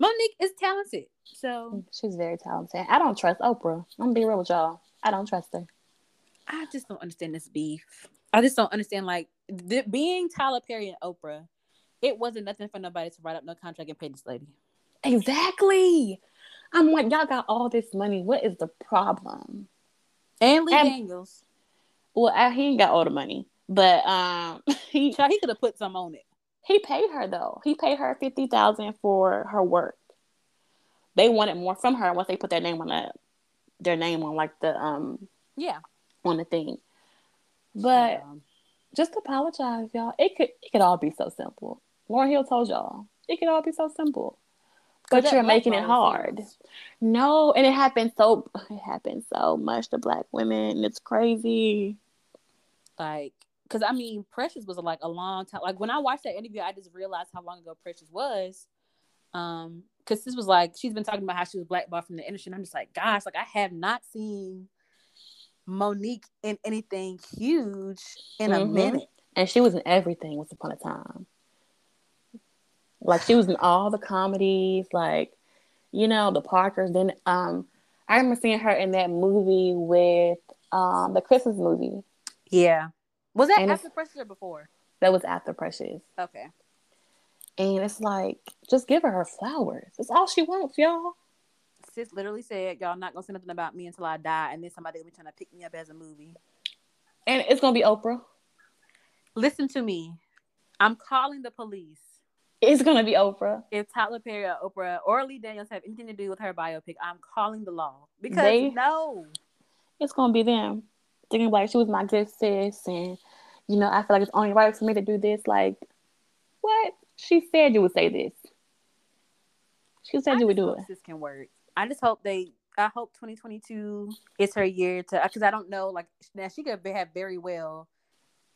Monique is talented so she's very talented I don't trust Oprah I'm gonna be real with y'all I don't trust her I just don't understand this beef I just don't understand like th- being Tyler Perry and Oprah it wasn't nothing for nobody to write up no contract and pay this lady exactly I'm like, y'all got all this money. What is the problem? And Lee and, Daniels. Well, I, he ain't got all the money, but um, *laughs* he he could have put some on it. He paid her though. He paid her fifty thousand for her work. They wanted more from her once they put their name on that, their name on like the um yeah on the thing. But yeah. just apologize, y'all. It could it could all be so simple. Lauryn Hill told y'all it could all be so simple but you're making it hard. No, and it happens so it happens so much to black women. It's crazy. Like, cause I mean, Precious was like a long time. Like when I watched that interview, I just realized how long ago Precious was. Um, cause this was like she's been talking about how she was blackballed from the industry, and I'm just like, gosh, like I have not seen Monique in anything huge in mm-hmm. a minute. And she was in everything once upon a time. Like she was in all the comedies, like you know the Parkers. Then um, I remember seeing her in that movie with um the Christmas movie. Yeah, was that and after Precious or before? That was after Precious. Okay. And it's like, just give her her flowers. That's all she wants, y'all. Sis literally said, "Y'all not gonna say nothing about me until I die," and then somebody will be trying to pick me up as a movie. And it's gonna be Oprah. Listen to me. I'm calling the police. It's gonna be Oprah. If Tyler Perry or Oprah or Lee Daniels have anything to do with her biopic, I'm calling the law because they, no, it's gonna be them. Thinking like she was my good sis, and you know I feel like it's only right for me to do this. Like, what? She said you would say this. She said I you would do it. This can work. I just hope they. I hope 2022 is her year to because I don't know. Like now, she could have very well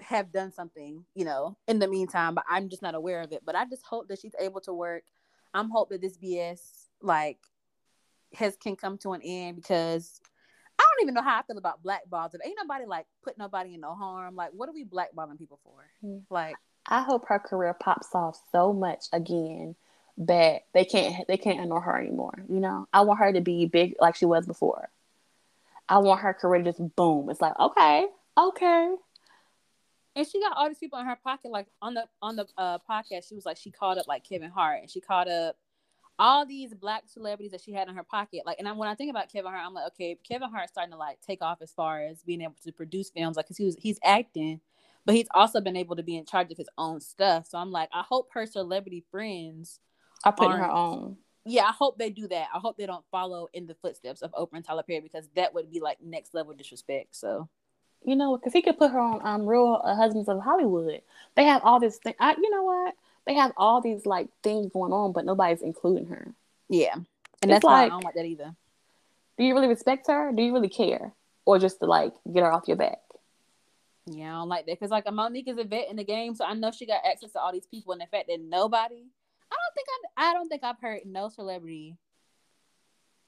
have done something, you know, in the meantime, but I'm just not aware of it. But I just hope that she's able to work. I'm hope that this BS like has can come to an end because don't even know how I feel about blackballs. If ain't nobody like put nobody in no harm, like what are we blackballing people for? Mm. Like I hope her career pops off so much again that they can't they can't ignore her anymore. You know, I want her to be big like she was before. I want her career to just boom. It's like, okay, okay. And she got all these people in her pocket. Like on the on the uh, podcast, she was like, she called up like Kevin Hart and she called up all these black celebrities that she had in her pocket. Like, and I, when I think about Kevin Hart, I'm like, okay, Kevin Hart's starting to like take off as far as being able to produce films, like, cause he was he's acting, but he's also been able to be in charge of his own stuff. So I'm like, I hope her celebrity friends are putting her on. Yeah, I hope they do that. I hope they don't follow in the footsteps of Oprah and Tyler Perry because that would be like next level disrespect. So, you know, because he could put her on um, Real uh, Husbands of Hollywood. They have all this thing. I, you know what? They have all these like things going on, but nobody's including her. Yeah, and it's that's like, why I don't like that either. Do you really respect her? Do you really care, or just to like get her off your back? Yeah, I don't like that because like Monique is a vet in the game, so I know she got access to all these people, and the fact that nobody, I don't think I, I don't think I've heard no celebrity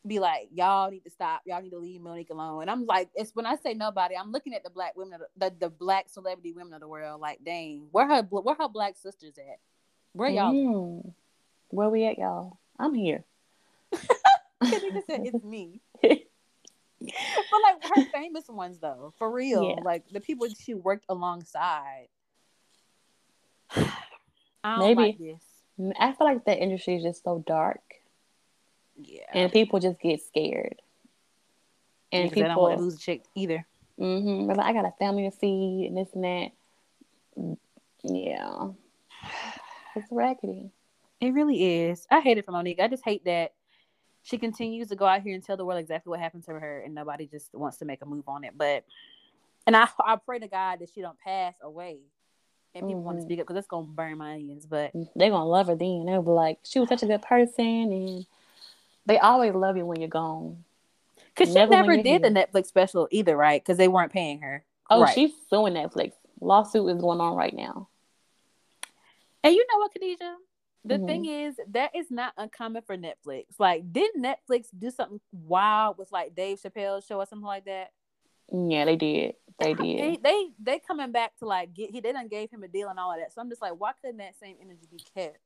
be like, y'all need to stop, y'all need to leave Monique alone. And I'm like, it's when I say nobody, I'm looking at the black women, the, the, the black celebrity women of the world. Like, dang, where her where her black sisters at? Where y'all? Mm. Where we at, y'all? I'm here. *laughs* Nigga said it's me. *laughs* but like her famous ones though, for real. Yeah. Like the people she worked alongside. *sighs* Maybe. Like I feel like the industry is just so dark. Yeah. And people just get scared. And yeah, people don't want to lose a chick either. Mm-hmm. Like, I got a family to feed and this and that. Yeah. It's raggedy. It really is. I hate it for Monique. I just hate that she continues to go out here and tell the world exactly what happened to her, and nobody just wants to make a move on it. But, and I, I pray to God that she don't pass away, and people mm-hmm. want to speak up because it's gonna burn my onions. But they're gonna love her then. They'll be like, she was such a good person, and they always love you when you're gone. Cause never she never did the Netflix special either, right? Because they weren't paying her. Oh, right. she's suing Netflix. Lawsuit is going on right now. And you know what, Khadijah? The mm-hmm. thing is, that is not uncommon for Netflix. Like, didn't Netflix do something wild with like Dave Chappelle's show or something like that? Yeah, they did. They did. They, they they coming back to like get he they done gave him a deal and all of that. So I'm just like, why couldn't that same energy be kept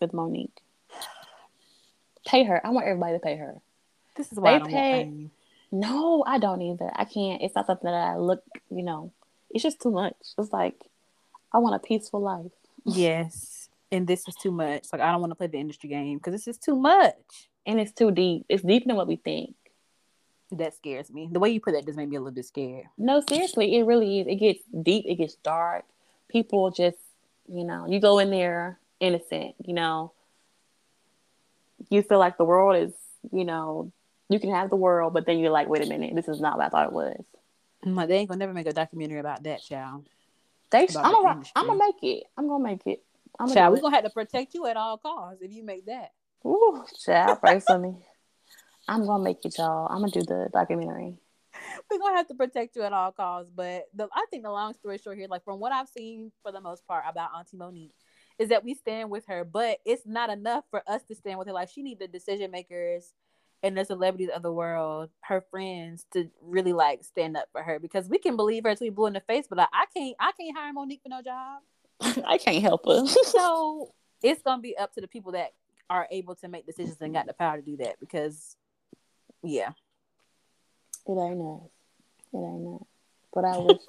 with Monique? Pay her. I want everybody to pay her. This is why they I don't pay. No, I don't either. I can't. It's not something that I look. You know, it's just too much. It's like I want a peaceful life. Yes and this is too much. Like I don't want to play the industry game because this is too much. And it's too deep. It's deeper than what we think. That scares me. The way you put that just made me a little bit scared. No, seriously, it really is. It gets deep. It gets dark. People just, you know, you go in there innocent. You know, you feel like the world is, you know, you can have the world, but then you're like, wait a minute, this is not what I thought it was. My, they ain't gonna never make a documentary about that, child. They, I'm gonna, I'm gonna make it. I'm gonna make it. I'm child, we're gonna have to protect you at all costs if you make that. Ooh, child, pray for me. I'm gonna make it, y'all. I'm gonna do the documentary. We're gonna have to protect you at all costs. But the, I think the long story short here, like from what I've seen for the most part about Auntie Monique, is that we stand with her, but it's not enough for us to stand with her. Like she need the decision makers and the celebrities of the world, her friends, to really like stand up for her because we can believe her till we blue in the face, but like, I can't, I can't hire Monique for no job. *laughs* I can't help her. so *laughs* it's gonna be up to the people that are able to make decisions and got the power to do that because yeah. It ain't nice. It ain't nice. But I wish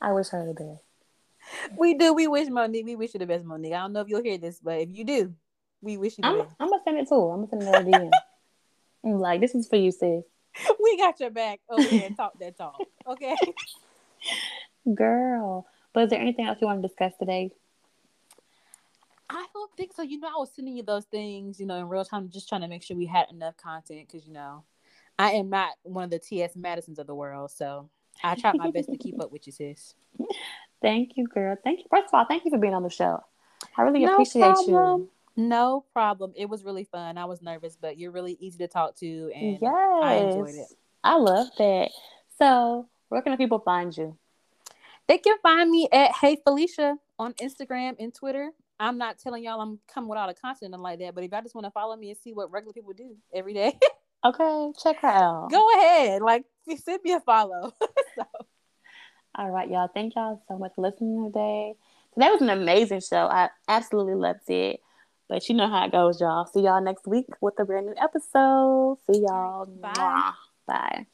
I wish her the best. *laughs* We do. We wish Monique. We wish you the best, Monique. I don't know if you'll hear this, but if you do, we wish you the I'm, best. I'm gonna send it to her. I'm gonna send it to DM. I'm like, this is for you, sis. *laughs* We got your back over here and talk that talk. Okay. *laughs* Girl. But is there anything else you want to discuss today? I don't think so. You know, I was sending you those things, you know, in real time, just trying to make sure we had enough content because, you know, I am not one of the T.S. Madisons of the world. So I try my best to keep up with you, sis. *laughs* Thank you, girl. Thank you. First of all, thank you for being on the show. I really no appreciate problem. you. No problem. It was really fun. I was nervous, but you're really easy to talk to, and yes. I enjoyed it. I love that. So, where can people find you? They can find me at Hey Falesha on Instagram and Twitter. I'm not telling y'all I'm coming with all the content and like that, but if y'all just want to follow me and see what regular people do every day, *laughs* okay, check her out. Go ahead, like send me a follow. *laughs* so. All right, y'all. Thank y'all so much for listening today. Today was an amazing show. I absolutely loved it. But you know how it goes, y'all. See y'all next week with a brand new episode. See y'all. Bye. Bye.